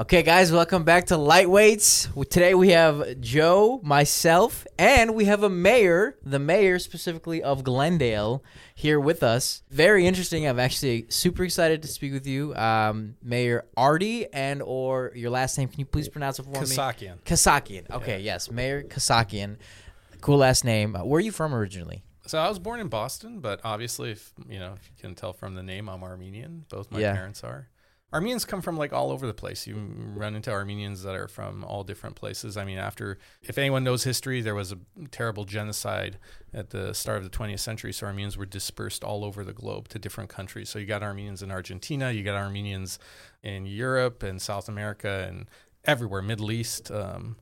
Okay, guys, welcome back to Lightweights. Today we have Joe, myself, and we have a mayor, the mayor specifically of Glendale, here with us. Very interesting. I'm actually super excited to speak with you, um, Mayor Ardy, and or your last name. Can you please pronounce it for me? Kassakhian. Kassakhian. Okay, yes, Mayor Kassakhian. Cool last name. Uh, where are you from originally? So I was born in Boston, but obviously, if you know, if you can tell from the name, I'm Armenian. Both my Yeah. parents are. Armenians come from like all over the place. You run into Armenians that are from all different places. I mean, after if anyone knows history, there was a terrible genocide at the start of the 20th century. So Armenians were dispersed all over the globe to different countries. So you got Armenians in Argentina, you got Armenians in Europe and South America and everywhere, Middle East. Um,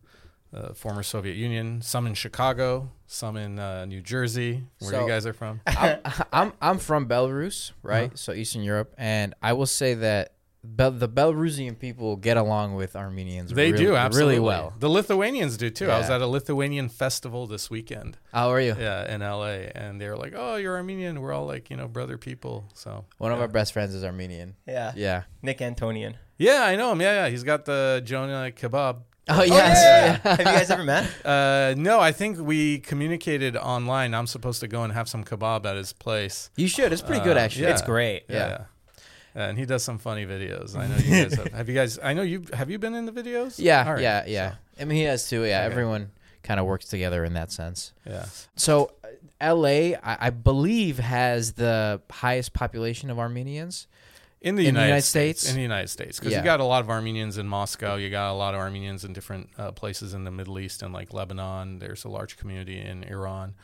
uh, former Soviet Union, some in Chicago, some in uh, New Jersey, where So- you guys are from. I'm, I'm I'm from Belarus, right? So Eastern Europe, and I will say that Bel- the Belarusian people get along with Armenians. They really, do absolutely really well. The Lithuanians do too. I was at a Lithuanian festival this weekend, How are you? yeah, in LA, and they were like, "Oh, you're Armenian. We're all like, you know, brother people." So One of our best friends is Armenian. Yeah. Yeah. Nick Antonian. yeah, I know him. Yeah, yeah, he's got the Jonah kebab. Oh yes. yeah. Have you guys ever met? Uh, no, I think we communicated online. I'm supposed to go and have some kebab at his place. You should. It's pretty good Uh, actually. yeah. It's great. Yeah. And he does some funny videos. I know you guys have. Have you guys? I know you. Have you been in the videos? Yeah. Right, Yeah. Yeah. I mean, he has too. Yeah. Okay. Everyone kind of works together in that sense. yeah. So, uh, L.A. I, I believe has the highest population of Armenians. In the, In United, United States. States? In the United States. Because Yeah. you got a lot of Armenians in Moscow. You got a lot of Armenians in different uh, places in the Middle East and like Lebanon. There's a large community in Iran.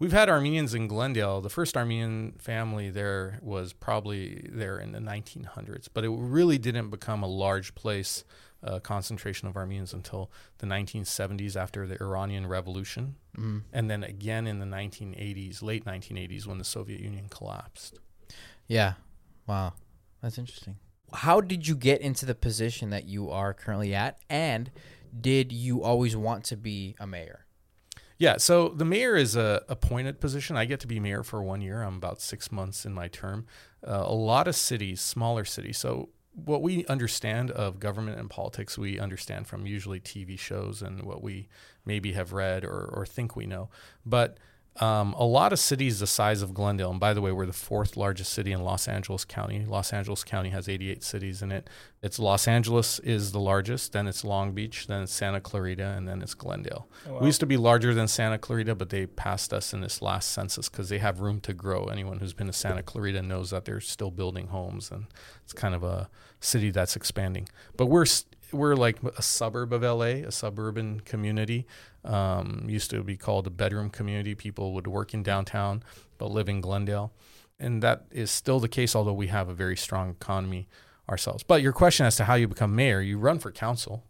We've had Armenians in Glendale. The first Armenian family there was probably there in the 1900s, but it really didn't become a large place uh, concentration of Armenians until the 1970s after the Iranian Revolution, Mm. and then again in the 1980s, late 1980s, when the Soviet Union collapsed. Yeah. Wow. That's interesting. How did you get into the position that you are currently at? And did you always want to be a mayor? Yeah, so the mayor is a appointed position. I get to be mayor for one year. I'm about six months in my term. Uh, a lot of cities, smaller cities. So what we understand of government and politics, we understand from usually TV shows and what we maybe have read or, or think we know. But um, a lot of cities the size of Glendale, and by the way, we're the fourth largest city in Los Angeles County. Los Angeles County has 88 cities in it. It's Los Angeles is the largest, then it's Long Beach, then it's Santa Clarita, and then it's Glendale. We used to be larger than Santa Clarita, but they passed us in this last census because they have room to grow. Anyone who's been to Santa Clarita knows that they're still building homes, and it's kind of a city that's expanding. But we're s- we're like a suburb of LA, a suburban community. Um, used to be called a bedroom community. People would work in downtown but live in Glendale, and that is still the case. Although we have a very strong economy ourselves. But your question as to how you become mayor, you run for council,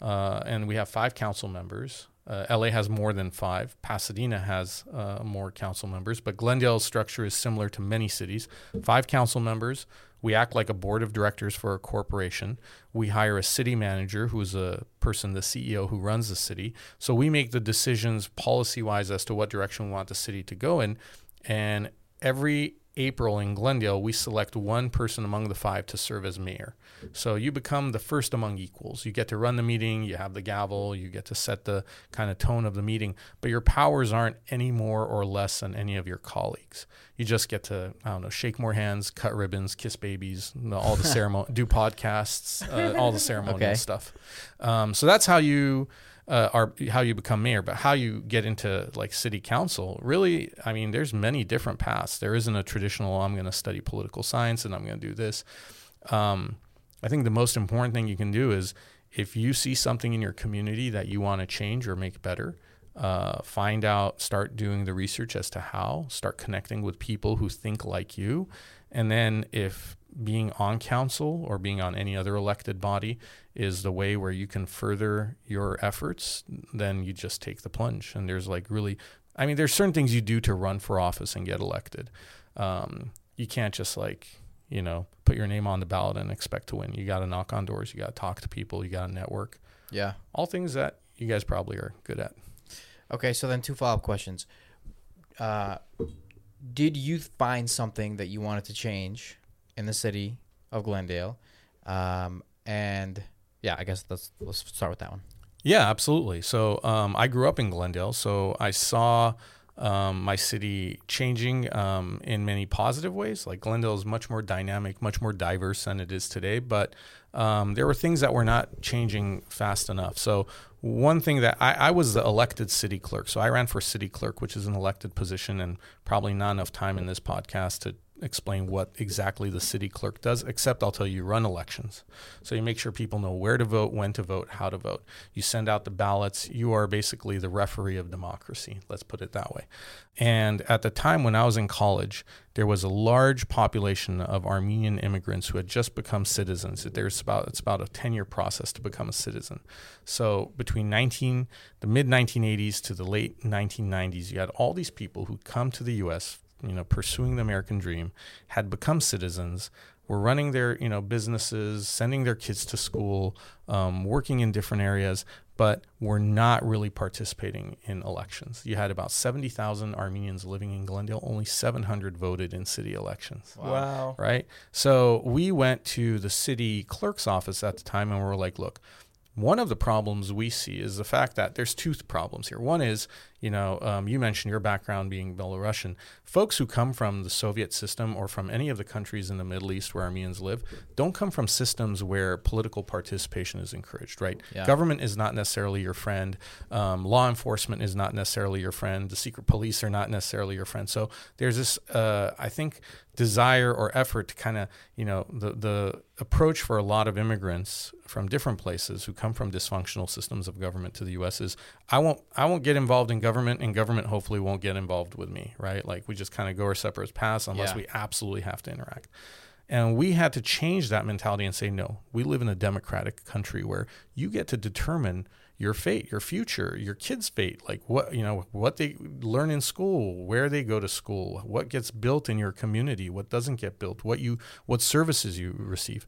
uh, and we have five council members. Uh, LA has more than five. Pasadena has uh, more council members, but Glendale's structure is similar to many cities. Five council members. We act like a board of directors for a corporation. We hire a city manager who's a person, the CEO who runs the city. So we make the decisions policy wise as to what direction we want the city to go in. And every April in Glendale, we select one person among the five to serve as mayor. So you become the first among equals. You get to run the meeting, you have the gavel, you get to set the kind of tone of the meeting, but your powers aren't any more or less than any of your colleagues. You just get to, I don't know, shake more hands, cut ribbons, kiss babies, all the ceremony, do podcasts, uh, all the ceremonial Okay. stuff. Um, so that's how you uh, are how you become mayor, but how you get into like city council. Really, I mean, there's many different paths. There isn't a traditional. I'm going to study political science and I'm going to do this. Um, I think the most important thing you can do is if you see something in your community that you want to change or make better, uh, find out, start doing the research as to how, start connecting with people who think like you. And then if being on council or being on any other elected body is the way where you can further your efforts, then you just take the plunge. And there's like really, I mean, there's certain things you do to run for office and get elected. Um, you can't just like, you know, put your name on the ballot and expect to win. You got to knock on doors. You got to talk to people. You got to network. Yeah. All things that you guys probably are good at. Okay, so then two follow up questions. Uh, did you find something that you wanted to change in the city of Glendale? Um, and yeah, I guess let's let's start with that one. Yeah, absolutely. So um, I grew up in Glendale, so I saw um, my city changing um, in many positive ways. Like Glendale is much more dynamic, much more diverse than it is today, but um, there were things that were not changing fast enough. So one thing that I, I, was the elected city clerk, so I ran for city clerk, which is an elected position, and probably not enough time in this podcast to explain what exactly the city clerk does, except I'll tell you, you run elections. So you make sure people know where to vote, when to vote, how to vote. You send out the ballots. You are basically the referee of democracy, let's put it that way. And at the time when I was in college, there was a large population of Armenian immigrants who had just become citizens. There's about it's about a 10-year process to become a citizen. So between 19 the mid 1980s to the late 1990s, you had all these people who come to the US you know, pursuing the American dream, had become citizens, were running their, you know, businesses, sending their kids to school, um, working in different areas, but were not really participating in elections. You had about 70,000 Armenians living in Glendale, only 700 voted in city elections. Wow. wow. Right? So we went to the city clerk's office at the time and we were like, look, one of the problems we see is the fact that there's two problems here. One is, you know, um, you mentioned your background being Belarusian. Folks who come from the Soviet system or from any of the countries in the Middle East where Armenians live don't come from systems where political participation is encouraged, right? Yeah. Government is not necessarily your friend. Um, law enforcement is not necessarily your friend. The secret police are not necessarily your friend. So there's this, uh, I think, desire or effort to kind of, you know, the, the approach for a lot of immigrants from different places who come from dysfunctional systems of government to the U.S. is I won't I won't get involved in government, and government hopefully won't get involved with me, right? Like we just kind of go our separate paths unless yeah. we absolutely have to interact. And we had to change that mentality and say, no, we live in a democratic country where you get to determine your fate, your future, your kids' fate, like what you know, what they learn in school, where they go to school, what gets built in your community, what doesn't get built, what you what services you receive.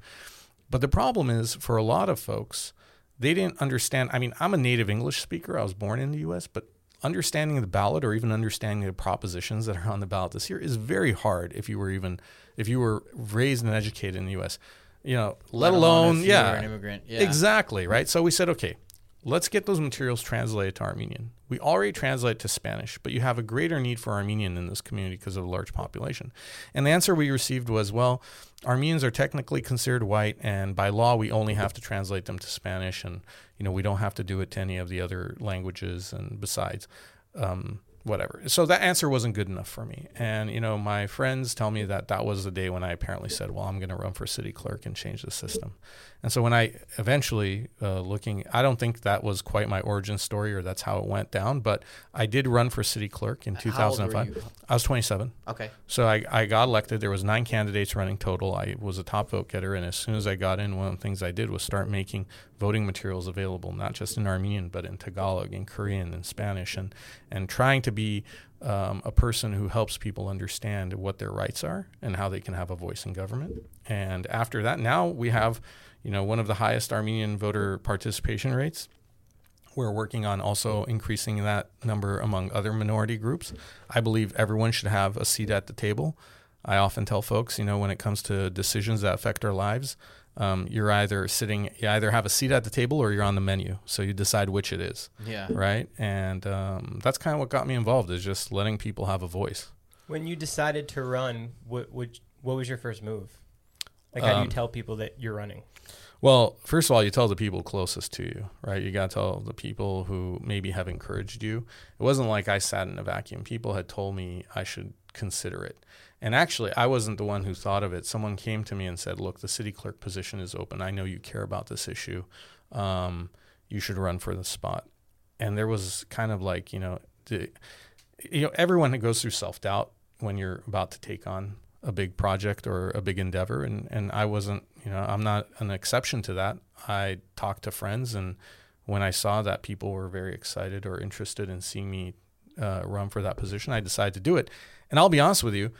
But the problem is for a lot of folks, they didn't understand. I mean, I'm a native English speaker. I was born in the US, but understanding the ballot or even understanding the propositions that are on the ballot this year is very hard if you were even if you were raised and educated in the US. You know, let, let alone, alone yeah, an immigrant. Yeah. Exactly, right? So we said, okay, let's get those materials translated to Armenian. We already translate to Spanish, but you have a greater need for Armenian in this community because of a large population. And the answer we received was, well, Armenians are technically considered white, and by law, we only have to translate them to Spanish, and you know we don't have to do it to any of the other languages. And besides, um, whatever. So that answer wasn't good enough for me. And, you know, my friends tell me that that was the day when I apparently said, well, I'm going to run for city clerk and change the system. And so when I eventually uh, looking, I don't think that was quite my origin story or that's how it went down, but I did run for city clerk in 2005. I was 27. Okay. So I, I got elected. There was nine candidates running total. I was a top vote getter. And as soon as I got in, one of the things I did was start making voting materials available, not just in Armenian, but in Tagalog, in Korean, in Spanish, and, and trying to be um, a person who helps people understand what their rights are and how they can have a voice in government. And after that, now we have, you know, one of the highest Armenian voter participation rates. We're working on also increasing that number among other minority groups. I believe everyone should have a seat at the table. I often tell folks, you know, when it comes to decisions that affect our lives, um, you're either sitting, you either have a seat at the table or you're on the menu. So you decide which it is. Yeah. Right. And um, that's kind of what got me involved is just letting people have a voice. When you decided to run, what what, what was your first move? Like, how um, do you um, tell people that you're running? Well, first of all, you tell the people closest to you, right? You got to tell the people who maybe have encouraged you. It wasn't like I sat in a vacuum. People had told me I should consider it. And actually, I wasn't the one who thought of it. Someone came to me and said, Look, the city clerk position is open. I know you care about this issue. Um, you should run for the spot. And there was kind of like, you know, the, you know, everyone that goes through self doubt when you're about to take on a big project or a big endeavor, and and I wasn't. You know, I'm not an exception to that. I talked to friends, and when I saw that people were very excited or interested in seeing me uh, run for that position, I decided to do it. And I'll be honest with you,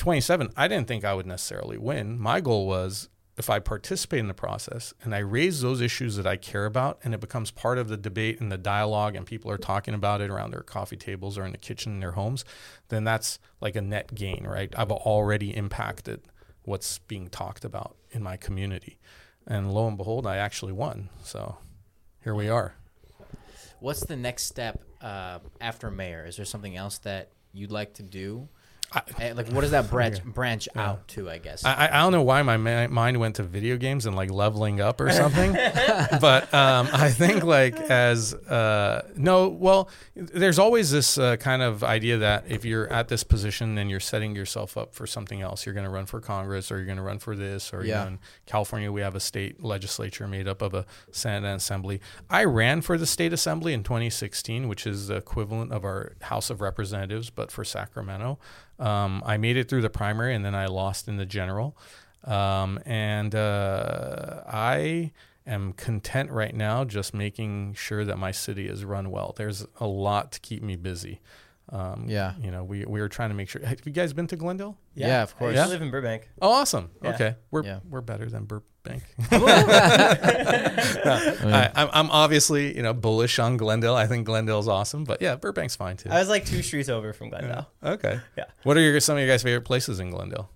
27, I didn't think I would necessarily win. My goal was if I participate in the process and I raise those issues that I care about and it becomes part of the debate and the dialogue and people are talking about it around their coffee tables or in the kitchen in their homes, then that's like a net gain, right? I've already impacted what's being talked about in my community. And lo and behold, I actually won. So here we are. What's the next step uh, after mayor? Is there something else that you'd like to do? I, like, what does that branch branch yeah. out to? I guess I, I don't know why my mind went to video games and like leveling up or something, but um, I think like as uh, no, well, there's always this uh, kind of idea that if you're at this position and you're setting yourself up for something else, you're going to run for Congress or you're going to run for this or yeah. you know, in California we have a state legislature made up of a Senate and Assembly. I ran for the state assembly in 2016, which is the equivalent of our House of Representatives, but for Sacramento. Um, I made it through the primary and then I lost in the general. Um, and uh, I am content right now just making sure that my city is run well. There's a lot to keep me busy. Um, yeah. You know, we, we were trying to make sure. Have you guys been to Glendale? Yeah, yeah of course. I live in Burbank. Oh, awesome. Yeah. Okay. We're, yeah. we're better than Burbank. no, I, I'm obviously, you know, bullish on Glendale. I think Glendale's awesome, but yeah, Burbank's fine too. I was like two streets over from Glendale. Okay. Yeah. What are your, some of your guys' favorite places in Glendale?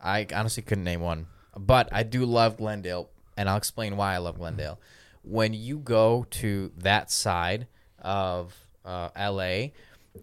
I honestly couldn't name one, but I do love Glendale, and I'll explain why I love Glendale. When you go to that side of uh, LA,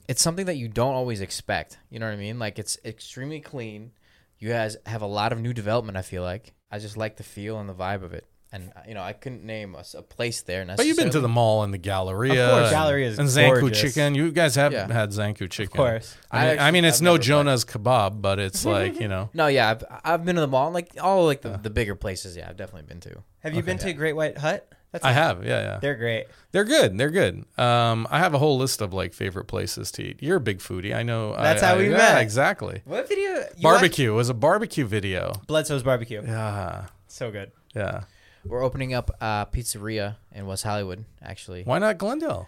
it's something that you don't always expect. You know what I mean? Like it's extremely clean. You guys have a lot of new development. I feel like I just like the feel and the vibe of it. And uh, you know, I couldn't name a, a place there. But you've been to the mall and the Galleria, of course, Galleria is and Zankou Chicken. You guys have yeah. had Zankou Chicken, of course. I mean, I, actually, I mean it's I've no Jonah's kebab, but it's like you know. No, yeah, I've, I've been to the mall, like all like the, the bigger places. Yeah, I've definitely been to. Have you okay, been to Great White Hut? That's I have, yeah, yeah. They're great. They're good. They're good. Um, I have a whole list of like favorite places to eat. You're a big foodie. I know. That's I, how I, we yeah, met. Exactly. What video? barbecue. Watched? It was a barbecue video. Bludso's barbecue. Yeah. So good. Yeah. We're opening up a pizzeria in West Hollywood. Actually. Why not Glendale?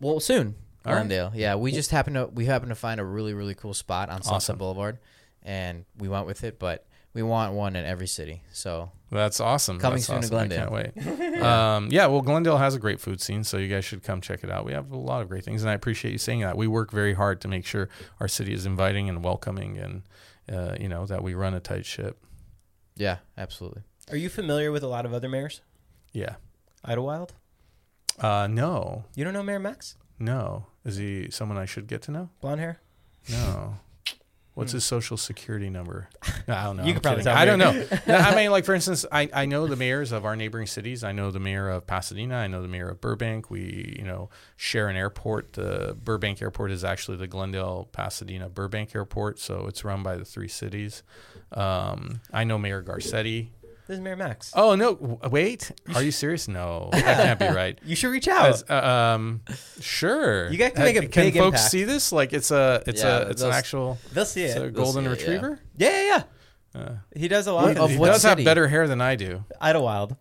Well, soon. All Glendale. Right. Yeah, we just happen to we happen to find a really really cool spot on Sunset awesome. Boulevard, and we went with it. But we want one in every city. So that's awesome. Coming that's soon awesome. to Glendale. I can't wait. um, yeah, well, Glendale has a great food scene, so you guys should come check it out. We have a lot of great things, and I appreciate you saying that. We work very hard to make sure our city is inviting and welcoming, and uh, you know that we run a tight ship. Yeah, absolutely. Are you familiar with a lot of other mayors? Yeah. Idyllwild? Uh, no. You don't know Mayor Max? No. Is he someone I should get to know? Blonde hair? No. What's his social security number? No, I don't know. you can probably tell I don't know. no, I mean, like for instance, I, I know the mayors of our neighboring cities. I know the mayor of Pasadena. I know the mayor of Burbank. We you know share an airport. The Burbank Airport is actually the Glendale Pasadena Burbank Airport, so it's run by the three cities. Um, I know Mayor Garcetti. This is Mayor Max. Oh no! Wait, are you serious? No, that can't be right. You should reach out. uh, um, sure. You guys can make a can big folks impact. see this? Like it's a it's Yeah, a it's an they'll- actual They'll see it's it. a golden see it, yeah. retriever. yeah, yeah, yeah. Uh, He does a lot Of of, he what does have city? better hair than I do. Idyllwild.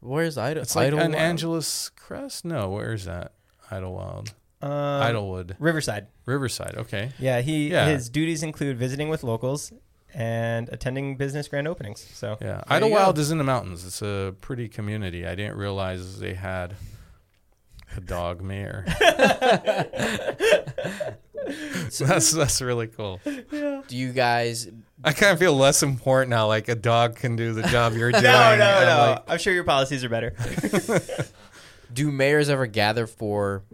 Where's Idle? It's like an Idyllwild? Angeles Crest. No, where's that? Idyllwild, Um, Idlewood, Riverside. Riverside. Okay. Yeah, he Yeah. his duties include visiting with locals and attending business grand openings. So Yeah, there Idyllwild is in the mountains. It's a pretty community. I didn't realize they had a dog mayor. that's that's really cool. Do you guys? I kind of feel less important now. Like a dog can do the job you're doing. No, no, I'm no. like, I'm sure your policies are better. Do mayors ever gather for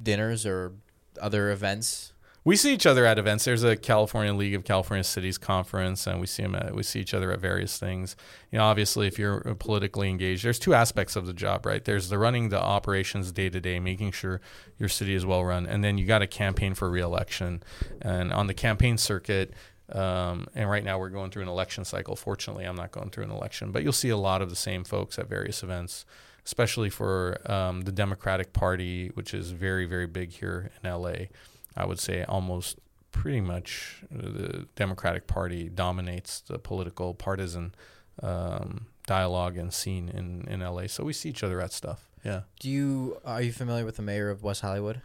dinners or other events? We see each other at events. There's a California League of California Cities conference, and we see them. At, we see each other at various things. You know, obviously, if you're politically engaged, there's two aspects of the job, right? There's the running the operations day to day, making sure your city is well run, and then you got to campaign for reelection. And on the campaign circuit, um, and right now we're going through an election cycle. Fortunately, I'm not going through an election, but you'll see a lot of the same folks at various events, especially for um, the Democratic Party, which is very, very big here in LA. I would say almost pretty much uh, the Democratic Party dominates the political partisan um, dialogue and scene in, in LA. So we see each other at stuff. Yeah. Do you are you familiar with the mayor of West Hollywood?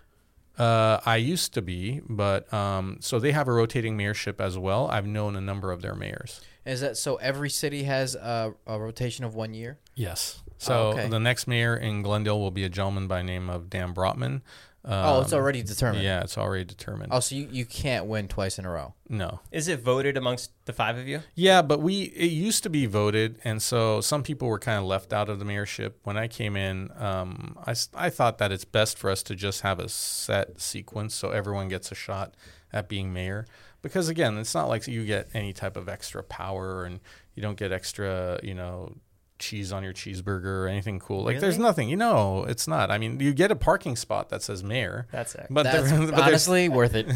Uh, I used to be, but um, so they have a rotating mayorship as well. I've known a number of their mayors. Is that so? Every city has a, a rotation of one year. Yes. So Oh, okay. the next mayor in Glendale will be a gentleman by name of Dan Brotman. Oh, it's Um, already determined. Yeah, it's already determined. Oh, so you, you can't win twice in a row. No. Is it voted amongst the five of you? Yeah, but we it used to be voted, and so some people were kind of left out of the mayorship. When I came in, um, I s- I thought that it's best for us to just have a set sequence so everyone gets a shot at being mayor. Because again, it's not like you get any type of extra power, and you don't get extra, you know. Cheese on your cheeseburger or anything cool. Like, there's nothing. You know, it's not. I mean, you get a parking spot that says mayor, That's it. but, That's there- but there's honestly worth it.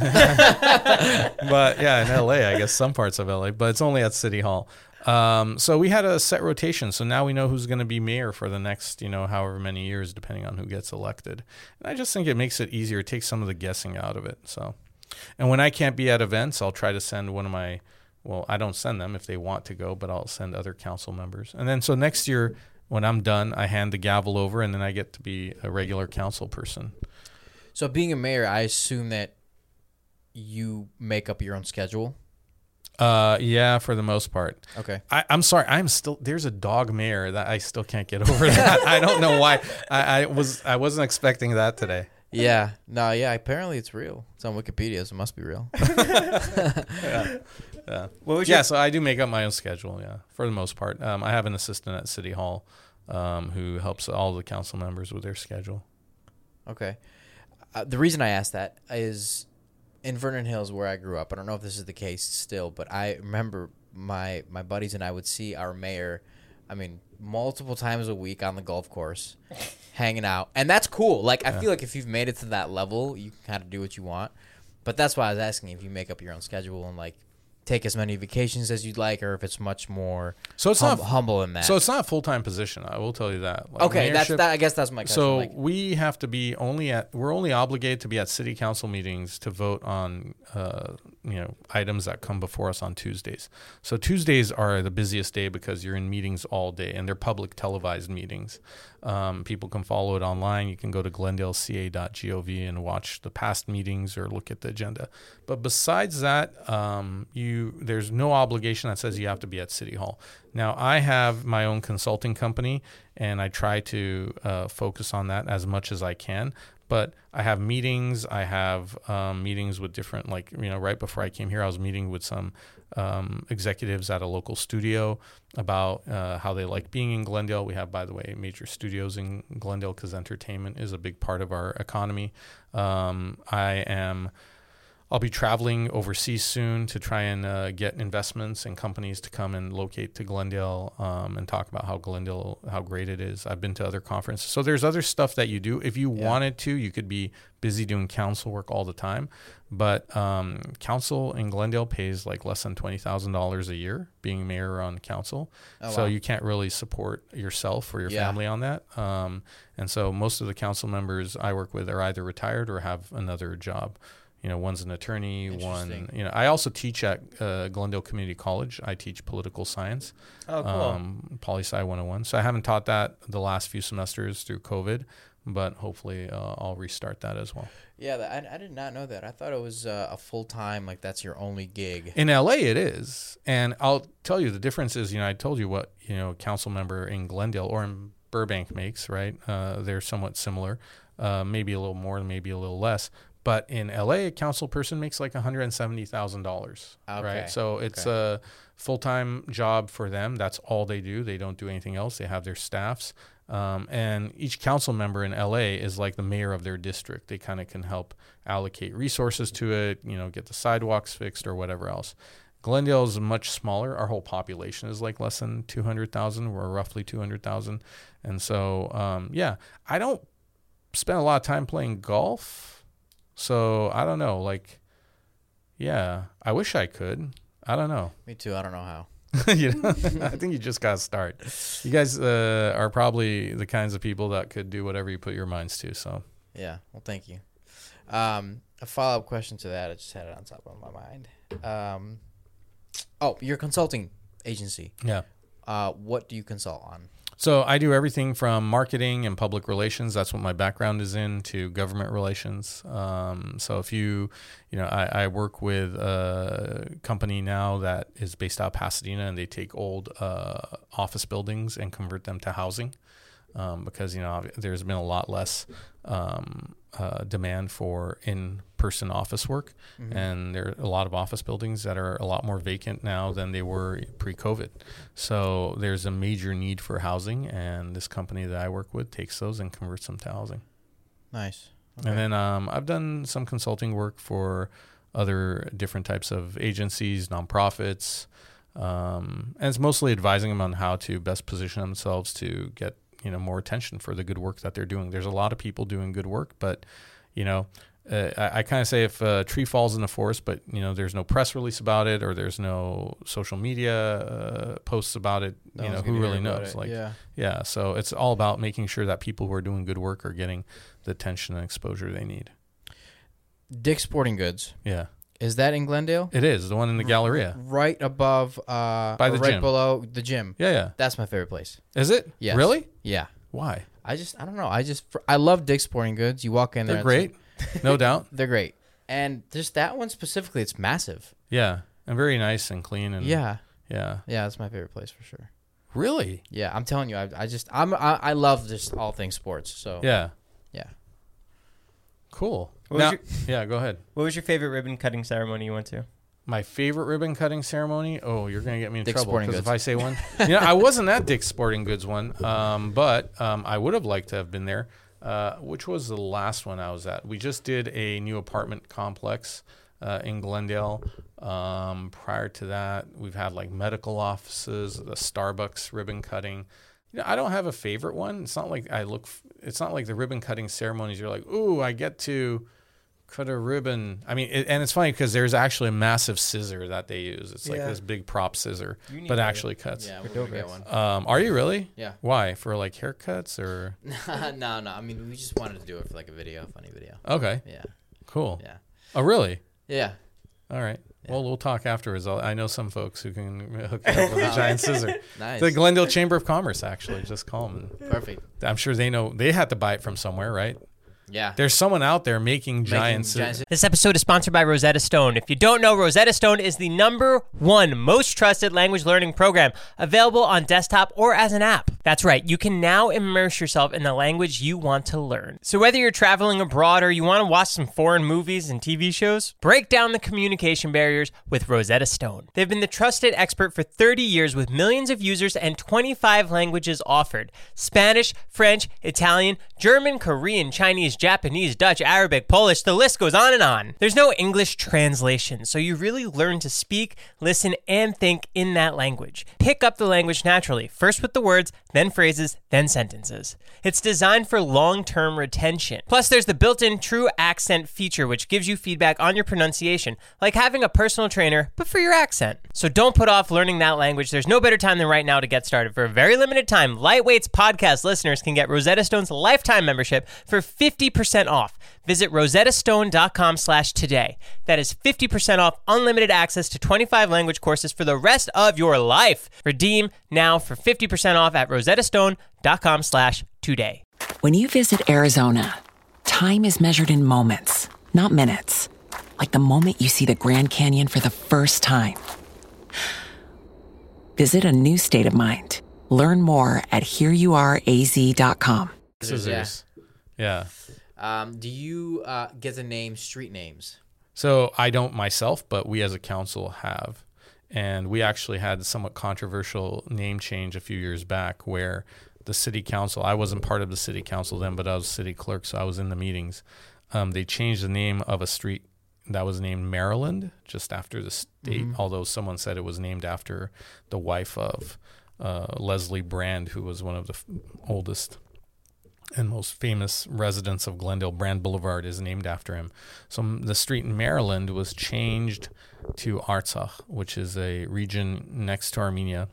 but yeah, in LA, I guess some parts of LA, but it's only at City Hall. Um, so we had a set rotation. So now we know who's going to be mayor for the next, you know, however many years, depending on who gets elected. And I just think it makes it easier. It takes some of the guessing out of it. So, and when I can't be at events, I'll try to send one of my, well, I don't send them if they want to go, but I'll send other council members. And then so next year, when I'm done, I hand the gavel over, and then I get to be a regular council person. so being a mayor, I assume that you make up your own schedule. Uh, yeah, for the most part. Okay. I, I'm sorry. I'm still there's a dog mayor that I still can't get over that. I don't know why. I, I was I wasn't expecting that today. Yeah. No. Yeah. Apparently, it's real. It's on Wikipedia, so it must be real. Yeah. What was Yeah. your So I do make up my own schedule. Yeah, for the most part. Um, I have an assistant at City Hall, um, who helps all the council members with their schedule. Okay. Uh, the reason I asked that is in Vernon Hills, where I grew up. I don't know if this is the case still, but I remember my my buddies and I would see our mayor. I mean, multiple times a week on the golf course, hanging out, and that's cool. Like I feel like if you've made it to that level, you can kind of do what you want. But that's why I was asking if you make up your own schedule and like take as many vacations as you'd like, or if it's much more So it's hum- not humble in that. So it's not a full time position. I will tell you that. Like, okay, that's that. I guess that's my question. So like, we have to be only at we're only obligated to be at city council meetings to vote on uh, you know items that come before us on Tuesdays. So Tuesdays are the busiest day because you're in meetings all day and they're public televised meetings. Um, people can follow it online. You can go to glendaleca.gov and watch the past meetings or look at the agenda. But besides that, um, you there's no obligation that says you have to be at City Hall. Now I have my own consulting company, and I try to uh, focus on that as much as I can. But I have meetings. I have um, meetings with different, like you know, right before I came here, I was meeting with some um, executives at a local studio about uh, how they like being in Glendale. We have, by the way, major studios in Glendale because entertainment is a big part of our economy. Um, I am. I'll be traveling overseas soon to try and uh, get investments and companies to come and locate to Glendale um, and talk about how Glendale, how great it is. I've been to other conferences. So there's other stuff that you do. If you wanted to, you could be busy doing council work all the time. But um, council in Glendale pays like less than $20,000 a year being mayor on council. Oh, so wow. you can't really support yourself or your Yeah. family on that. Um, and so most of the council members I work with are either retired or have another job. You know, one's an attorney, one, you know, I also teach at uh, Glendale Community College. I teach political science, Oh, cool. um, Poli Sci 101. So I haven't taught that the last few semesters through COVID, but hopefully uh, I'll restart that as well. Yeah, I, I did not know that. I thought it was uh, a full time, like that's your only gig. In LA, it is, and I'll tell you the difference is. You know, I told you what you know, council member in Glendale or in Burbank makes. Right, uh, they're somewhat similar, uh, maybe a little more, maybe a little less. But in LA, a council person makes like one hundred and seventy thousand dollars. Okay, Right, so it's okay. a full time job for them. That's all they do. They don't do anything else. They have their staffs. Um, and each council member in LA is like the mayor of their district. They kind of can help allocate resources to it, you know, get the sidewalks fixed or whatever else. Glendale is much smaller. Our whole population is like less than 200,000. We're roughly 200,000. And so, um, yeah, I don't spend a lot of time playing golf. So I don't know. Like, yeah, I wish I could. I don't know. Me too. I don't know how. you know, I think you just got to start. You guys uh, are probably the kinds of people that could do whatever you put your minds to. So Yeah. Well, thank you. Um, a follow up question to that. I just had it on top of my mind. Um, oh, your consulting agency. Yeah. Uh, what do you consult on? So I do everything from marketing and public relations. That's what my background is in to government relations. Um, so if you, you know, I, I, work with a company now that is based out of Pasadena, and they take old uh, office buildings and convert them to housing. Um, because you know there's been a lot less um, uh, demand for in-person office work, mm-hmm. and there are a lot of office buildings that are a lot more vacant now than they were pre-COVID. So there's a major need for housing, and this company that I work with takes those and converts them to housing. Nice. Okay. And then um, I've done some consulting work for other different types of agencies, nonprofits, um, and it's mostly advising them on how to best position themselves to get you know more attention for the good work that they're doing. There's a lot of people doing good work, but you know, uh, I, I kind of say if a tree falls in the forest, but you know, there's no press release about it or there's no social media uh, posts about it. No you know, who really knows? Like, yeah, yeah. So it's all about making sure that people who are doing good work are getting the attention and exposure they need. Dick Sporting Goods. Yeah. Is that in Glendale? It is the one in the Galleria, right above, uh, by the right gym. below the gym. Yeah, yeah. That's my favorite place. Is it? Yes. Really? Yeah. Why? I just I don't know. I just I love Dick's Sporting Goods. You walk in there. They're great, no doubt. They're great, and just that one specifically, it's massive. Yeah, and very nice and clean and yeah, yeah, yeah. That's my favorite place for sure. Really? Yeah, I'm telling you, I, I just I'm I, I love just all things sports. So yeah, yeah. Cool. Now, your, yeah, go ahead. What was your favorite ribbon cutting ceremony you went to? My favorite ribbon cutting ceremony. Oh, you're gonna get me in Dick's trouble because if I say one, you know, I wasn't at Dick's Sporting Goods one, um, but um, I would have liked to have been there. Uh, which was the last one I was at? We just did a new apartment complex uh, in Glendale. Um, prior to that, we've had like medical offices, the Starbucks ribbon cutting. You know, I don't have a favorite one. It's not like I look. F- it's not like the ribbon cutting ceremonies. You're like, ooh, I get to cut a ribbon. I mean, it, and it's funny because there's actually a massive scissor that they use. It's like this big prop scissor, but actually cuts. Yeah, we're gonna get one. Um, are you really? Yeah. Why? For like haircuts or? no, no. I mean, we just wanted to do it for like a video, funny video. Okay. Yeah. Cool. Yeah. Oh, really? Yeah. All right. Yeah. Well, we'll talk afterwards. I'll, i know some folks who can hook you up with a giant scissor. nice. The Glendale Chamber of Commerce, actually. Just call them. Perfect. I'm sure they know they had to buy it from somewhere, right? Yeah. There's someone out there making, giants. giants. This episode is sponsored by Rosetta Stone. If you don't know, Rosetta Stone is the number one most trusted language learning program available on desktop or as an app. That's right, you can now immerse yourself in the language you want to learn. So whether you're traveling abroad or you want to watch some foreign movies and TV shows, break down the communication barriers with Rosetta Stone. They've been the trusted expert for 30 years with millions of users and 25 languages offered Spanish, French, Italian, German, Korean, Chinese, Japanese, Dutch, Arabic, Polish, the list goes on and on. There's no English translation, so you really learn to speak, listen, and think in that language. Pick up the language naturally, first with the words, then phrases, then sentences. It's designed for long term retention. Plus, there's the built in true accent feature, which gives you feedback on your pronunciation, like having a personal trainer, but for your accent. So don't put off learning that language. There's no better time than right now to get started. For a very limited time, Lightweight's podcast listeners can get Rosetta Stone's lifetime membership for 50% off. Visit rosettastone.com slash today. That is 50% off unlimited access to 25 language courses for the rest of your life. Redeem now for 50% off at rosettastone.com slash today. When you visit Arizona, time is measured in moments, not minutes. Like the moment you see the Grand Canyon for the first time. Visit a new state of mind. Learn more at hereyouareaz.com. Scissors. Yeah. Um, do you uh, get to name street names? So I don't myself, but we as a council have. And we actually had a somewhat controversial name change a few years back where the city council, I wasn't part of the city council then, but I was city clerk, so I was in the meetings. Um, they changed the name of a street that was named Maryland just after the state, mm-hmm. although someone said it was named after the wife of uh, Leslie Brand, who was one of the f- oldest and most famous residence of Glendale, Brand Boulevard, is named after him. So the street in Maryland was changed to Artsakh, which is a region next to Armenia,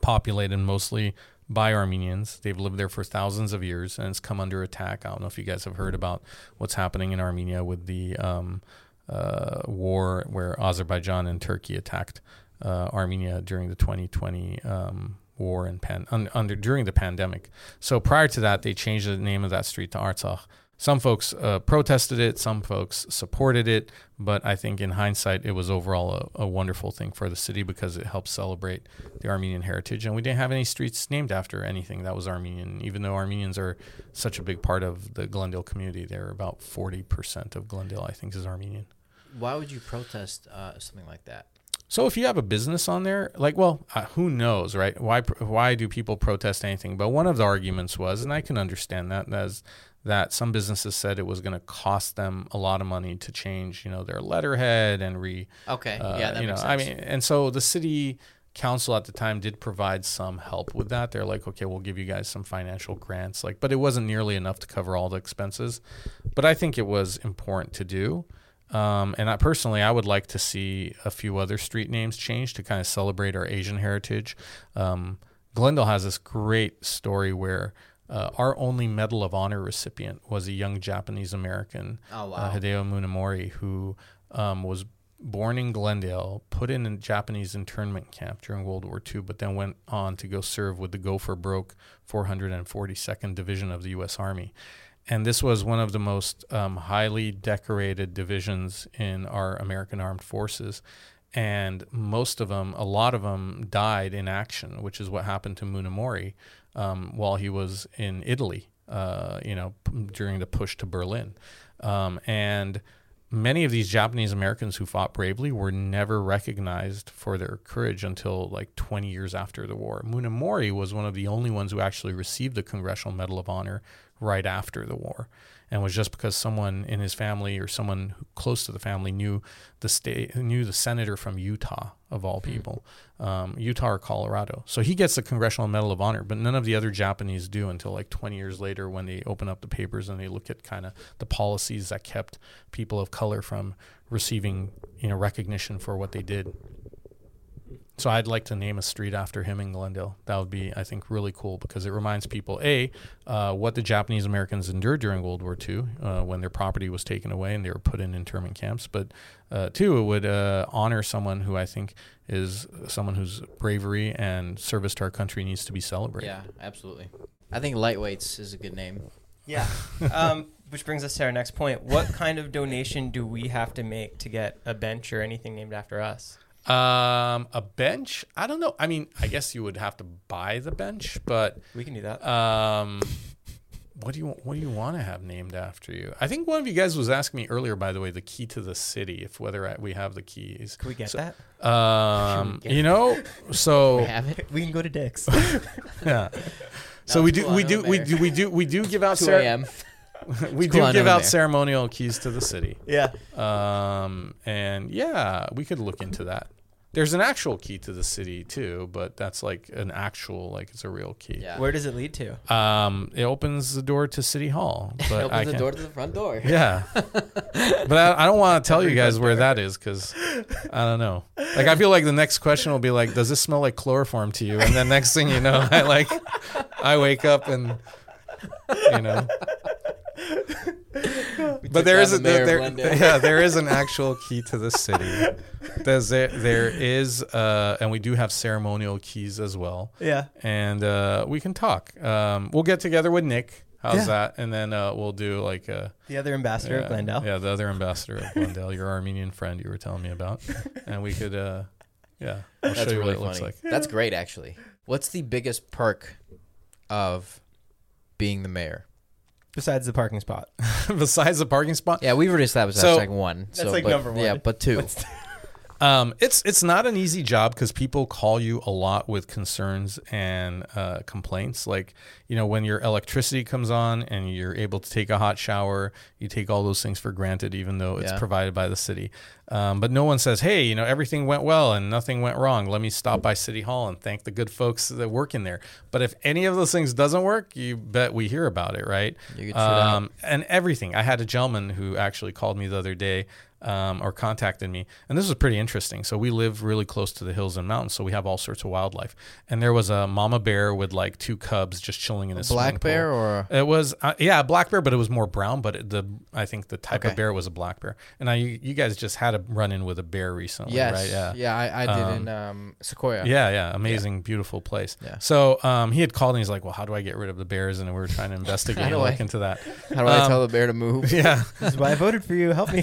populated mostly by Armenians. They've lived there for thousands of years, and it's come under attack. I don't know if you guys have heard about what's happening in Armenia with the um, uh, war where Azerbaijan and Turkey attacked uh, Armenia during the 2020 um, war and pan- un- under during the pandemic. So prior to that, they changed the name of that street to Artsakh. Some folks uh, protested it, some folks supported it, but I think in hindsight, it was overall a, a, wonderful thing for the city because it helped celebrate the Armenian heritage. And we didn't have any streets named after anything that was Armenian, even though Armenians are such a big part of the Glendale community. They're about 40% of Glendale, I think, is Armenian. Why would you protest uh, something like that? So if you have a business on there, like, well, uh, who knows, right? Why why do people protest anything? But one of the arguments was, and I can understand that, as that some businesses said it was going to cost them a lot of money to change, you know, their letterhead and re. Okay. Uh, yeah, that you know, makes I mean, and so the city council at the time did provide some help with that. They're like, okay, we'll give you guys some financial grants, like, but it wasn't nearly enough to cover all the expenses. But I think it was important to do. Um, and I personally, I would like to see a few other street names changed to kind of celebrate our Asian heritage. Um, Glendale has this great story where uh, our only Medal of Honor recipient was a young Japanese American, Oh, wow. uh, Hideo Munemori, who um, was born in Glendale, put in a Japanese internment camp during World War II, but then went on to go serve with the Go for Broke 442nd Division of the U.S. Army. And this was one of the most um, highly decorated divisions in our American Armed Forces. And most of them, a lot of them, died in action, which is what happened to Munemori um, while he was in Italy, uh, you know, p- during the push to Berlin. Um, and many of these Japanese Americans who fought bravely were never recognized for their courage until like 20 years after the war. Munemori was one of the only ones who actually received the Congressional Medal of Honor right after the war. And was just because someone in his family or someone who- close to the family knew the state, knew the senator from Utah of all people, um, Utah or Colorado. So he gets the Congressional Medal of Honor, but none of the other Japanese do until like 20 years later when they open up the papers and they look at kind of the policies that kept people of color from receiving you know recognition for what they did. So I'd like to name a street after him in Glendale. That would be, I think, really cool because it reminds people a uh, what the Japanese Americans endured during World War II uh, when their property was taken away and they were put in internment camps. But uh, two, it would uh, honor someone who I think is someone whose bravery and service to our country needs to be celebrated. yeah, absolutely. I think lightweights is a good name. Yeah. um, which brings us to our next point. What kind of donation do we have to make to get a bench or anything named after us? Um, a bench? I don't know. I mean, I guess you would have to buy the bench, but We can do that. Um, what do you what do you want to have named after you? I think one of you guys was asking me earlier, by the way, the key to the city, if whether I- we have the keys. Can we get so- that? Um, you know, so we, Have it. We can go to Dick's. yeah. So we do cool, I we do we do we do we do give out 2 cer- a.m. we It's cool, do give out mayor. ceremonial keys to the city. yeah. Um, and yeah, we could look into that. There's an actual key to the city too, but that's like an actual like it's a real key. Yeah. Where does it lead to? Um, it opens the door to City Hall, but Opens I the can't- door to the front door. Yeah, but I, I don't want to tell you guys where that is because I don't know. Like I feel like the next question will be like, "Does this smell like chloroform to you?" And then next thing you know, I like, I wake up and you know. But there is down is the a mayor of there, yeah there is an actual key to the city. There's there, there is uh, and we do have ceremonial keys as well Yeah. and uh, we can talk. Um, we'll get together with Nick. How's Yeah. that? And then uh, we'll do like a The other ambassador yeah, of Glendale. Yeah, the other ambassador of Glendale, your Armenian friend you were telling me about, and we could, uh, yeah, I'll That's show you really what it funny. looks like. That's great, actually. What's the biggest perk of being the mayor? Besides the parking spot. Besides the parking spot, Yeah, we've already established So- that's like one. That's so, like number one. Yeah, but two. What's- Um, it's it's not an easy job because people call you a lot with concerns and uh, complaints. Like you know when your electricity comes on and you're able to take a hot shower, you take all those things for granted, even though it's Yeah. provided by the city. Um, but no one says, "Hey, you know everything went well and nothing went wrong. Let me stop by City Hall and thank the good folks that work in there." But if any of those things doesn't work, you bet we hear about it, right? Um, and everything. I had a gentleman who actually called me the other day um, or contacted me, and this was pretty interesting. So we live really close to the hills and mountains, so we have all sorts of wildlife. And there was a mama bear with like two cubs just chilling in a, black bear or It was uh, yeah, a black bear, but it was more brown. But it- the I think the type Okay. of bear was a black bear. And I, you, you guys just had a run in with a bear recently, yes, right? Yeah, yeah, I, I did in um, Sequoia. yeah, yeah, amazing, beautiful place. Yeah. So um, he had called and he's like, "Well, how do I get rid of the bears?" And we were trying to investigate and do I- into that. How do I Um, tell the bear to move? Yeah. This is why I voted for you. Help me.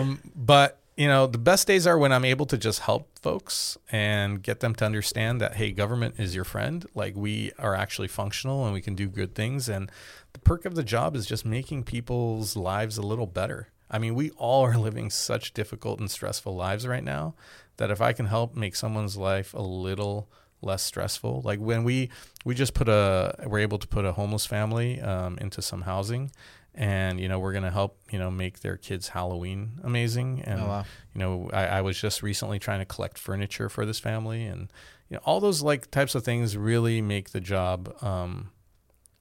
Um, but you know, the best days are when I'm able to just help folks and get them to understand that hey, government is your friend. Like we are actually functional and we can do good things. And the perk of the job is just making people's lives a little better. I mean, we all are living such difficult and stressful lives right now that if I can help make someone's life a little less stressful, like when we we just put a we're able to put a homeless family um, into some housing, and you know we're gonna help you know make their kids Halloween amazing. And Oh, wow. you know I, I was just recently trying to collect furniture for this family, and you know all those like types of things really make the job. Um,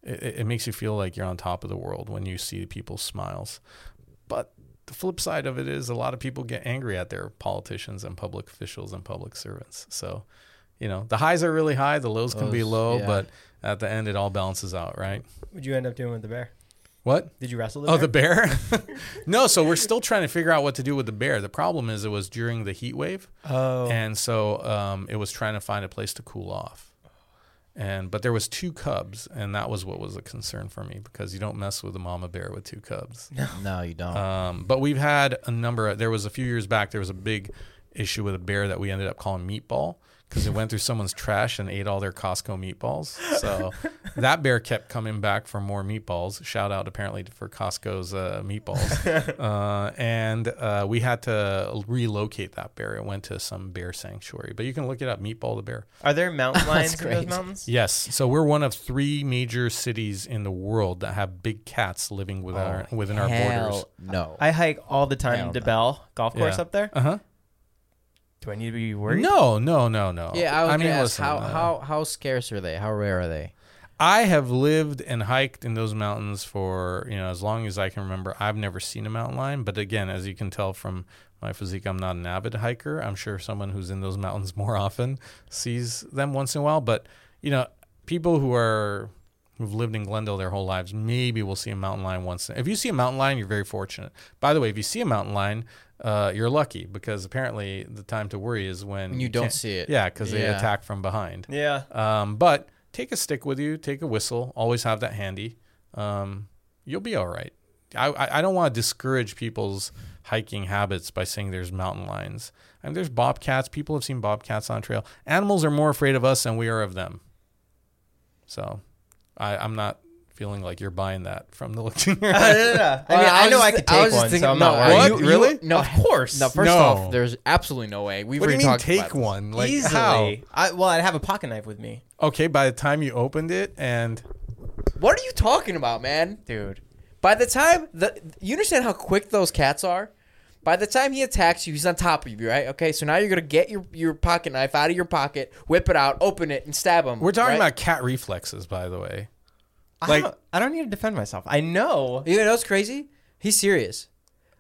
it, it makes you feel like you're on top of the world when you see people's smiles. But the flip side of it is a lot of people get angry at their politicians and public officials and public servants. So, you know, the highs are really high, the lows can be low, yeah. but at the end it all balances out, right? What'd you end up doing with the bear? What? Did you wrestle the Oh, bear? the bear? no, so we're still trying to figure out what to do with the bear. The problem is it was during the heat wave. Oh. And so um, it was trying to find a place to cool off. And but there was two cubs, and that was what was a concern for me because you don't mess with a mama bear with two cubs. No, you don't. Um, but we've had a number. of, There was a few years back. There was a big issue with a bear that we ended up calling Meatball because it went through someone's trash and ate all their Costco meatballs. So that bear kept coming back for more meatballs. Shout out apparently for Costco's uh, meatballs. uh, and uh, we had to relocate that bear. It went to some bear sanctuary. But you can look it up, Meatball the bear. Are there mountain lions in those mountains? Yes. So we're one of three major cities in the world that have big cats living with our, within our borders. Hell no. I hike all the time Hell to no. Bell golf course Yeah. up there. Uh huh. Do I need to be worried? No, no, no, no. yeah, I was mean, gonna ask listen, how uh, how how scarce are they? How rare are they? I have lived and hiked in those mountains for you know as long as I can remember. I've never seen a mountain lion, but again, as you can tell from my physique, I'm not an avid hiker. I'm sure someone who's in those mountains more often sees them once in a while. But you know, people who are who've lived in Glendale their whole lives maybe will see a mountain lion once. If you see a mountain lion, you're very fortunate. By the way, if you see a mountain lion, uh, you're lucky because apparently the time to worry is when When you don't see it. Yeah, because they attack from behind. Yeah. Um, but take a stick with you, take a whistle, always have that handy. Um, you'll be all right. I, I, I don't want to discourage people's hiking habits by saying there's mountain lions. I mean, there's bobcats. People have seen bobcats on trail. Animals are more afraid of us than we are of them. So I, I'm not feeling like you're buying that from the looking. no, no, no. I mean, Well, I, was know I could take was one, thinking- so I'm no, not are worried. What? you- you- Really? no, Of course. No, first No. off, there's absolutely no way. We've what do you mean take one? Like Easily. how? I, well, I'd have a pocket knife with me, Okay, by the time you opened it and What are you talking about, man? dude. By the time the you understand how quick those cats are. By the time he attacks you, he's on top of you, right? Okay, so now you're gonna get your, your pocket knife out of your pocket, whip it out, open it, and stab him. we're talking right? about cat reflexes, by the way. I Like- don't, I don't need to defend myself. I know. You know what's crazy? He's serious.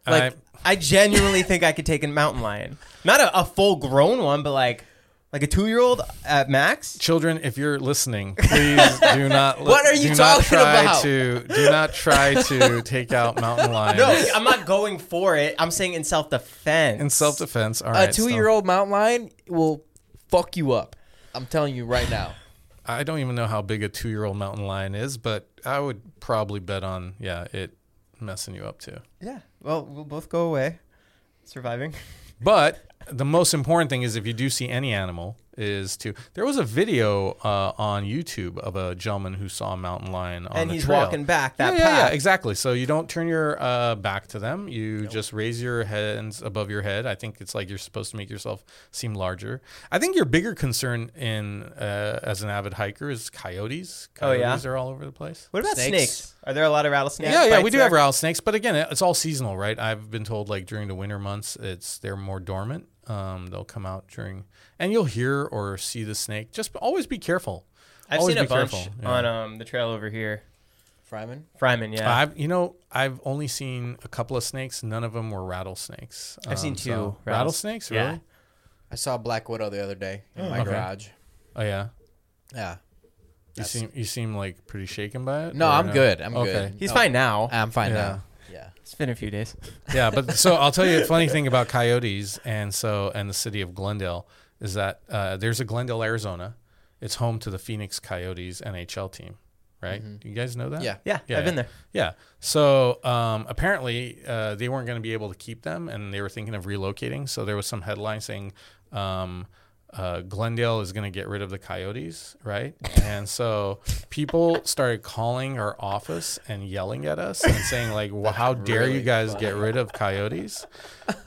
Like, I genuinely think I could take a mountain lion. Not a, a full grown one, but like like a two year old at max. Children, if you're listening, please do not. What are you do not talking try about? To do not try to take out mountain lions. No, I'm not going for it. I'm saying in self defense. in self defense. All right, a two year old mountain lion will fuck you up. I'm telling you right now. I don't even know how big a two year old mountain lion is, but I would probably bet on yeah it messing you up too. Yeah. Well, we'll both go away, surviving. But the most important thing is if you do see any animal is to there was a video uh, on YouTube of a gentleman who saw a mountain lion on the side. and the he's trail. walking back that yeah, yeah, yeah, exactly. So you don't turn your uh, back to them. You just raise your hands above your head. I think it's like you're supposed to make yourself seem larger. I think your bigger concern in uh, as an avid hiker is coyotes. Oh, yeah? Coyotes are all over the place. What about Snakes? snakes? Are there a lot of rattlesnakes? Yeah, yeah, we bites do have rattlesnakes, but again, it's all seasonal, right? I've been told like during the winter months, it's they're more dormant. Um, they'll come out during, and you'll hear or see the snake. Just always be careful. I've Always seen a be bunch careful, yeah. on um, the trail over here. Fryman. Fryman, yeah. I've you know I've only seen a couple of snakes. None of them were rattlesnakes. I've seen Um, two so- rattles- rattlesnakes. Really? Yeah. I saw a black widow the other day in my okay. garage. Oh yeah. Yeah. You seem you seem like pretty shaken by it. No, I'm good. I'm okay. good. He's No, fine now. I'm fine Yeah. now. Yeah. It's been a few days. Yeah, but so I'll tell you a funny thing about coyotes and so and the city of Glendale is that uh, there's a Glendale, Arizona. It's home to the Phoenix Coyotes NHL team, right? Do you guys know that? Yeah. Yeah, Yeah, I've been there. Yeah. So um, apparently uh, they weren't going to be able to keep them, and they were thinking of relocating. So there was some headline saying um, uh, Glendale is going to get rid of the Coyotes, right? and so people started calling our office and yelling at us and saying like, well, "How dare you really guys get rid of coyotes?"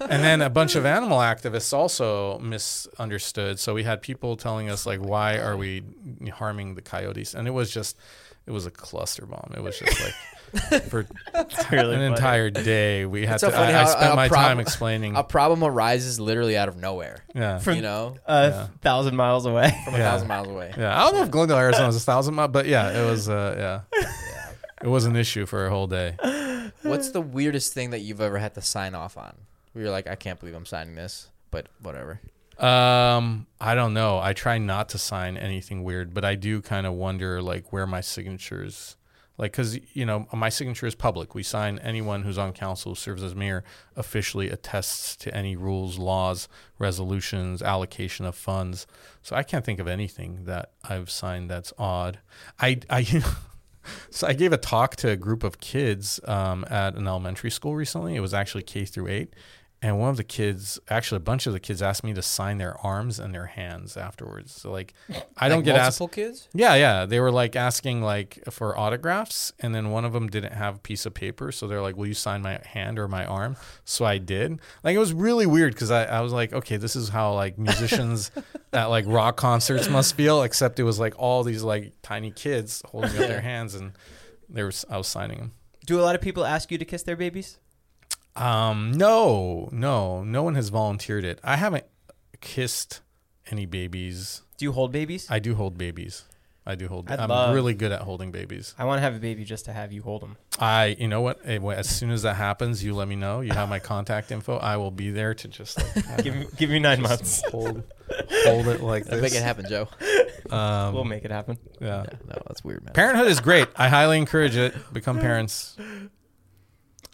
and then a bunch of animal activists also misunderstood. So we had people telling us like, "Why are we harming the coyotes?" And it was just, it was a cluster bomb. It was just like. For really an funny. entire day, we had so to. funny I, I spent my prob- time explaining. A problem arises literally out of nowhere. yeah, From- you know, A Yeah. thousand miles away. from a Yeah. thousand miles away. yeah. I don't know if Glendale, Arizona is a thousand miles, but yeah, it was. Uh, yeah, it was an issue for a whole day. What's the weirdest thing that you've ever had to sign off on? We you're like, I can't believe I'm signing this, but whatever. Um, I don't know. I try not to sign anything weird, but I do kind of wonder like where my signatures, like, cause you know my signature is public. We sign anyone who's on council who serves as mayor officially attests to any rules, laws, resolutions, allocation of funds. So I can't think of anything that I've signed that's odd. I I. So I gave a talk to a group of kids um, at an elementary school recently. It was actually K through eight, and one of the kids, actually a bunch of the kids, asked me to sign their arms and their hands afterwards. So like, I don't Like get asked. kids. Yeah, yeah. They were like asking like for autographs, and then one of them didn't have a piece of paper, so they're like, "Will you sign my hand or my arm?" So I did. Like it was really weird because I, I was like, okay, this is how like musicians at like rock concerts must feel, except it was like all these like tiny kids holding up their hands, and there was I was signing them. Do a lot of people ask you to kiss their babies? Um, no, no, no one has volunteered it. I haven't kissed any babies. Do you hold babies? I, I do hold babies. I do hold. I'd I'm love- really good at holding babies. I want to have a baby just to have you hold them. I, you know what? As soon as that happens, you let me know. You have my contact info. I will be there to just like Give me, give me nine months. hold, hold it like this. Make it happen, Joe. Um, We'll make it happen. yeah. Yeah, no, that's weird, man. Parenthood is great. I highly encourage it. Become parents.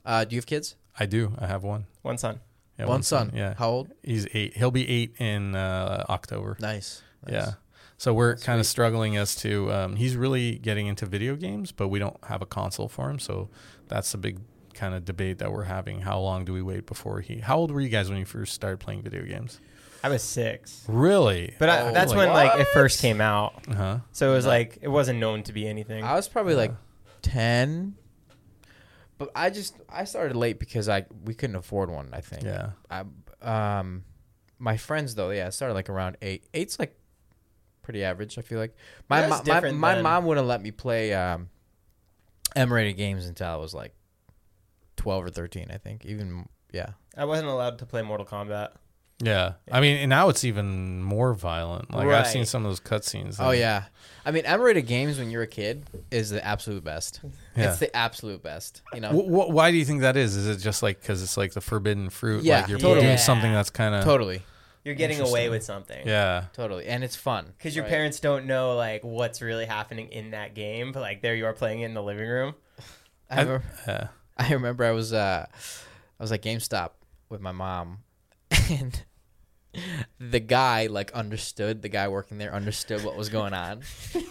Uh, do you have kids? I do. I have one. One son. Yeah, One son. Yeah. How old? He's eight. He'll be eight in uh, October. Nice. nice. Yeah. So we're kind of struggling as to um, he's really getting into video games, but we don't have a console for him. So that's the big kind of debate that we're having. How long do we wait before he? How old were you guys when you first started playing video games? I was six. Really? But I, Oh, that's like when like it first came out. Uh huh. So it was like it wasn't known to be anything. I was probably like ten, but I just I started late because I we couldn't afford one. I think. Yeah. I, um, my friends though, yeah, I started like around eight. Eight's like pretty average. I feel like my That's mo- my, different my than- mom wouldn't let me play um, M-rated games until I was like twelve or thirteen. I think even yeah. I wasn't allowed to play Mortal Kombat. Yeah. I mean, and now it's even more violent. Like I've seen Right. some of those cutscenes. Oh and- yeah, I mean M-rated games when you're a kid is the absolute best. Yeah. It's the absolute best. You know, Wh- wh- why do you think that is? Is it just like because it's like the forbidden fruit? Yeah, like you're totally. doing something that's kind of totally, You're getting away with something. Yeah. totally, and it's fun Because your right? parents don't know like what's really happening in that game, but like there you are playing it in the living room. I remember, Yeah. I remember I was uh, I was at GameStop with my mom, and the guy like understood. The guy working there understood what was going on.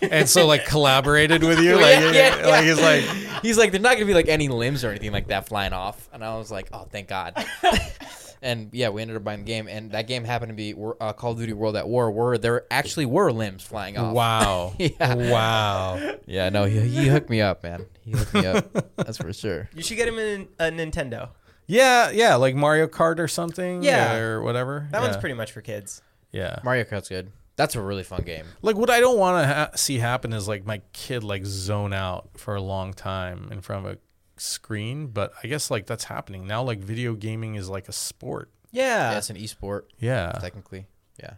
and so like collaborated with you. Yeah, Like, yeah, like yeah. he's like, He's like, there's not gonna be like any limbs or anything like that flying off, and I was like, oh, thank God. and yeah, we ended up buying the game, and that game happened to be uh, Call of Duty World at War, where there actually were limbs flying off. wow, Yeah. wow. Yeah, no, he, he hooked me up, man. He hooked me up. That's for sure. You should get him in a Nintendo. Yeah, yeah, like Mario Kart or something. Yeah. or whatever. That yeah. one's pretty much for kids. Yeah. Mario Kart's good. That's a really fun game. Like what I don't want to ha- see happen is like my kid like zone out for a long time in front of a screen, but I guess like that's happening now. Like video gaming is like a sport. Yeah. Yeah, it's an esport. Yeah. technically. Yeah,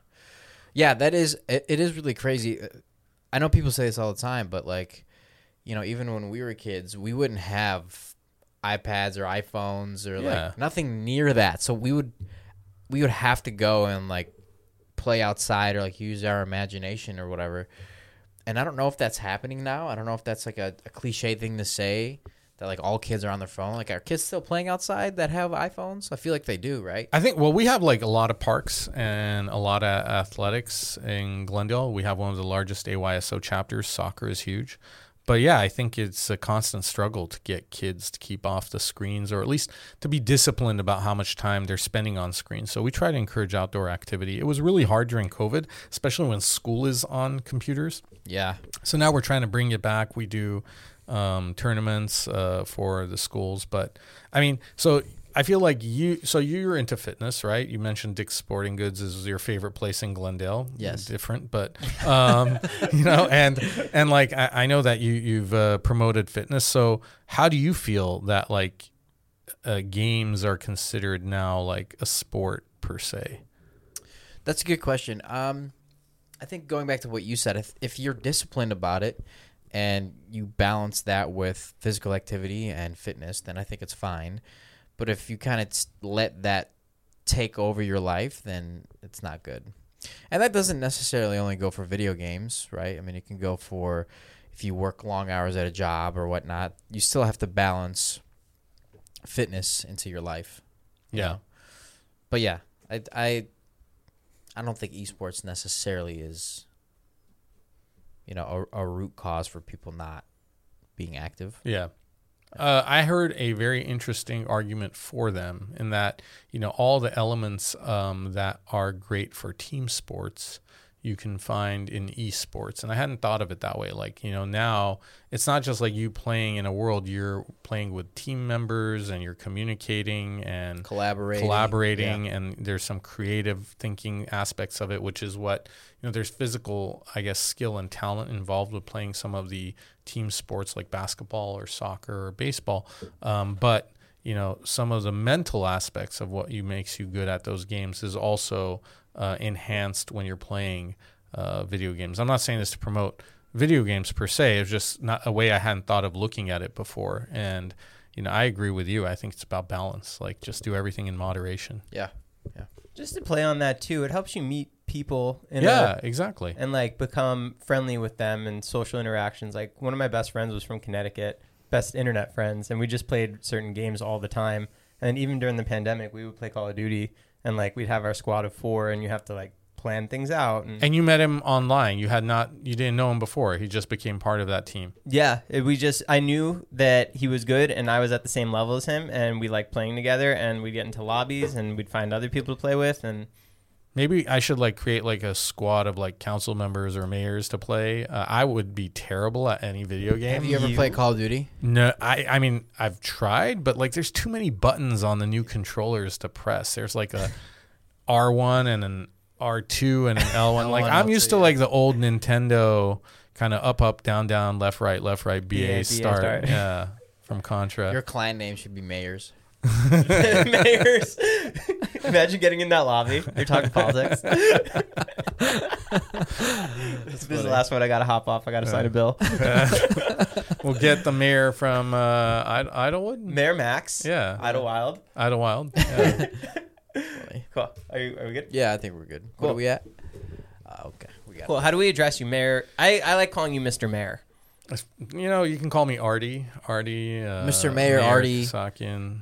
yeah, that is. It, it is really crazy. Uh, I know people say this all the time, but like, you know, even when we were kids, we wouldn't have iPads or iPhones or Yeah. like nothing near that. So we would we would have to go and like play outside or like use our imagination or whatever. And I don't know if that's happening now. I don't know if that's like a, a cliche thing to say that like all kids are on their phone. Like are kids still playing outside that have iPhones? I feel like they do, right? I think well, we have like a lot of parks and a lot of athletics in Glendale. We have one of the largest AYSO chapters. Soccer is huge. But yeah, I think it's a constant struggle to get kids to keep off the screens or at least to be disciplined about how much time they're spending on screens. So we try to encourage outdoor activity. It was really hard during COVID, especially when school is on computers. Yeah. So now we're trying to bring it back. We do um, tournaments uh, for the schools, but I mean, so I feel like you. So you're into fitness, right? You mentioned Dick's Sporting Goods is your favorite place in Glendale. Yes. different, but um, you know, and and like I, I know that you you've uh, promoted fitness. So how do you feel that like uh, games are considered now like a sport per se? That's a good question. Um, I think going back to what you said, if, if you're disciplined about it and you balance that with physical activity and fitness, then I think it's fine. But if you kind of let that take over your life, then it's not good. And that doesn't necessarily only go for video games, right? I mean, it can go for if you work long hours at a job or whatnot. You still have to balance fitness into your life. you Yeah. know? But yeah, I, I I don't think esports necessarily is you know a, a root cause for people not being active. Yeah. Uh, I heard a very interesting argument for them in that, you know, all the elements um, that are great for team sports you can find in esports. And I hadn't thought of it that way. Like, you know, now it's not just like you playing in a world, you're playing with team members and you're communicating and Collaborating, collaborating and there's some creative thinking aspects of it which is what you know there's physical i guess skill and talent involved with playing some of the team sports like basketball or soccer or baseball um, but you know some of the mental aspects of what you makes you good at those games is also uh, enhanced when you're playing uh, video games i'm not saying this to promote video games per se it's just not a way i hadn't thought of looking at it before and you know i agree with you i think it's about balance like just do everything in moderation Yeah. Yeah. Just to play on that too, it helps you meet people in yeah a, exactly and like become friendly with them and social interactions. Like one of my best friends was from Connecticut, best internet friends, and we just played certain games all the time. And even during the pandemic, we would play Call of Duty, and like we'd have our squad of four, and you have to like plan things out. And, and you met him online you had not you didn't know him before he just became part of that team yeah, it, we just I knew that he was good, and I was at the same level as him, and we liked playing together, and we'd get into lobbies, and we'd find other people to play with, and maybe i should like create like a squad of like council members or mayors to play uh, i would be terrible at any video game Have you ever played Call of Duty? no i i mean i've tried but like there's too many buttons on the new controllers to press there's like a r1 and an r2 and an l1 like L1, i'm used to L2, like the old nintendo kind of up up down down left right left right ba, BA, start. start. yeah from contra Your clan name should be Mayors. Mayors. Imagine getting in that lobby. You're talking politics. this is the last one. I gotta hop off. I gotta sign a bill. we'll get the mayor from uh, Id- Idlewood. Mayor Max. Yeah. Idyllwild. Idyllwild. Yeah. Cool. Are you? Are we good? Yeah, I think we're good. What Cool. are we at? Uh, okay, we got. Cool. How do we address you, Mayor? I, I like calling you Mr. Mayor. you know, you can call me Ardy. Ardy. Uh, Mr. Mayor, Ardy. Kassakhian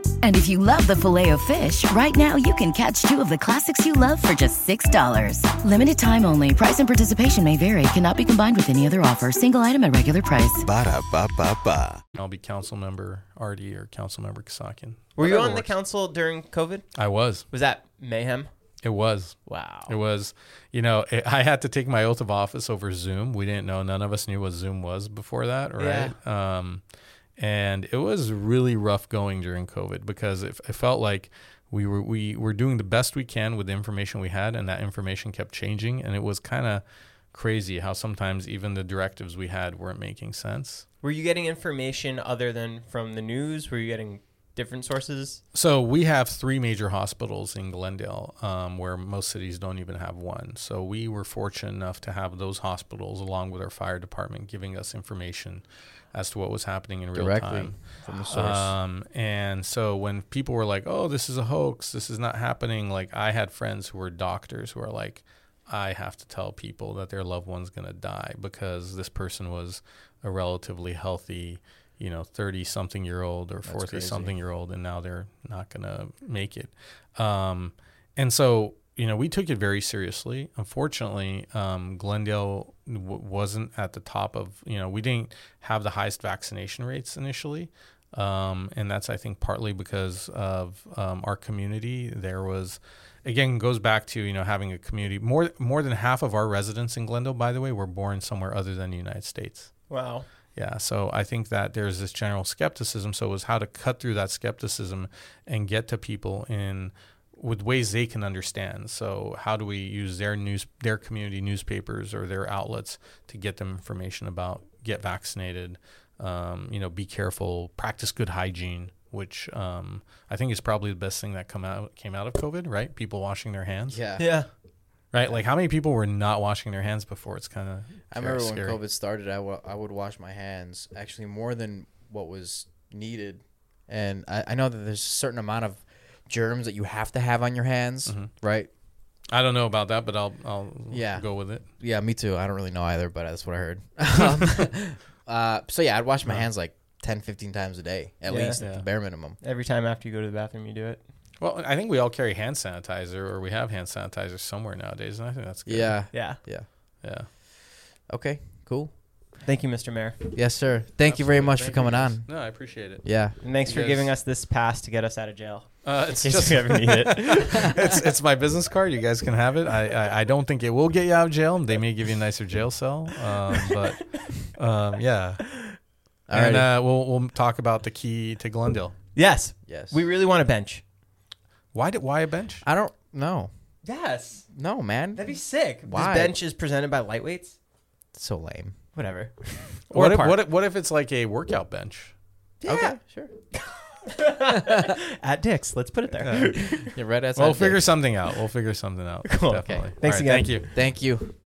And if you love the Filet-O-Fish, right now you can catch two of the classics you love for just $6. Limited time only. Price and participation may vary. Cannot be combined with any other offer. Single item at regular price. Ba-da-ba-ba-ba. I'll be council member Ardy or council member Kassakhian. Were you Whatever on the works. council during COVID? I was. Was that mayhem? It was. Wow. It was, you know, it, I had to take my oath of office over Zoom. We didn't know, none of us knew what Zoom was before that, right? Um, and it was really rough going during COVID because it, it felt like we were we were doing the best we can with the information we had, and that information kept changing, and it was kind of crazy how sometimes even the directives we had weren't making sense. Were you getting information other than from the news? Were you getting different sources? So we have three major hospitals in Glendale, um, where most cities don't even have one. So we were fortunate enough to have those hospitals, along with our fire department, giving us information as to what was happening in real Directly time. from the source. Um, and so when people were like, "Oh, this is a hoax. This is not happening," like I had friends who were doctors who are like, "I have to tell people that their loved one's going to die because this person was a relatively healthy." You know, thirty something year old or forty something year old, and now they're not gonna make it. Um, and so, you know, we took it very seriously. Unfortunately, um, Glendale w- wasn't at the top of, you know, we didn't have the highest vaccination rates initially. Um, and that's, I think, partly because of um, our community. There was, again, goes back to, you know, having a community. More, more than half of our residents in Glendale, by the way, were born somewhere other than the United States. Wow. Yeah, so I think that there's this general skepticism. So it was how to cut through that skepticism and get to people in with ways they can understand. So how do we use their news, their community newspapers or their outlets to get them information about get vaccinated, um, you know, be careful, practice good hygiene, which um, I think is probably the best thing that come out came out of COVID. Right, people washing their hands. yeah. Yeah. Right, like how many people were not washing their hands before? It's kind of I remember when COVID started, I I would wash my hands actually more than what was needed. And I, I know that there's a certain amount of germs that you have to have on your hands, Mm-hmm. right? I don't know about that, but I'll I'll Yeah. go with it. Yeah, me too. I don't really know either, but that's what I heard. um, uh, so yeah, I'd wash my hands like 10, 15 times a day at Yeah. least, at the bare minimum. Every time after you go to the bathroom, you do it. Well, I think we all carry hand sanitizer, or we have hand sanitizer somewhere nowadays, and I think that's good. Yeah, Yeah. yeah. yeah. Okay, cool. Thank you, Mr. Mayor. Yes, sir. Thank you very much Thank for coming on. No, I appreciate it. Yeah. And thanks You for guys- giving us this pass to get us out of jail. Uh, it's just we ever need it. it's it's my business card. You guys can have it. I, I I don't think it will get you out of jail. They may give you a nicer jail cell, um, but um, yeah. And Alrighty. uh, we'll we'll talk about the key to Glendale. yes. Yes. We really want a bench. Why did why a bench? I don't know. Yes. No, man. That'd be sick. Why? This bench is presented by Lightweights. so lame. Whatever. What if, what if what if it's like a workout bench? Okay, sure. At Dick's. Let's put it there. You're right outside. We'll there. figure something out. We'll figure something out. Cool. Definitely. Okay. Thanks All right, again. Thank you. Thank you.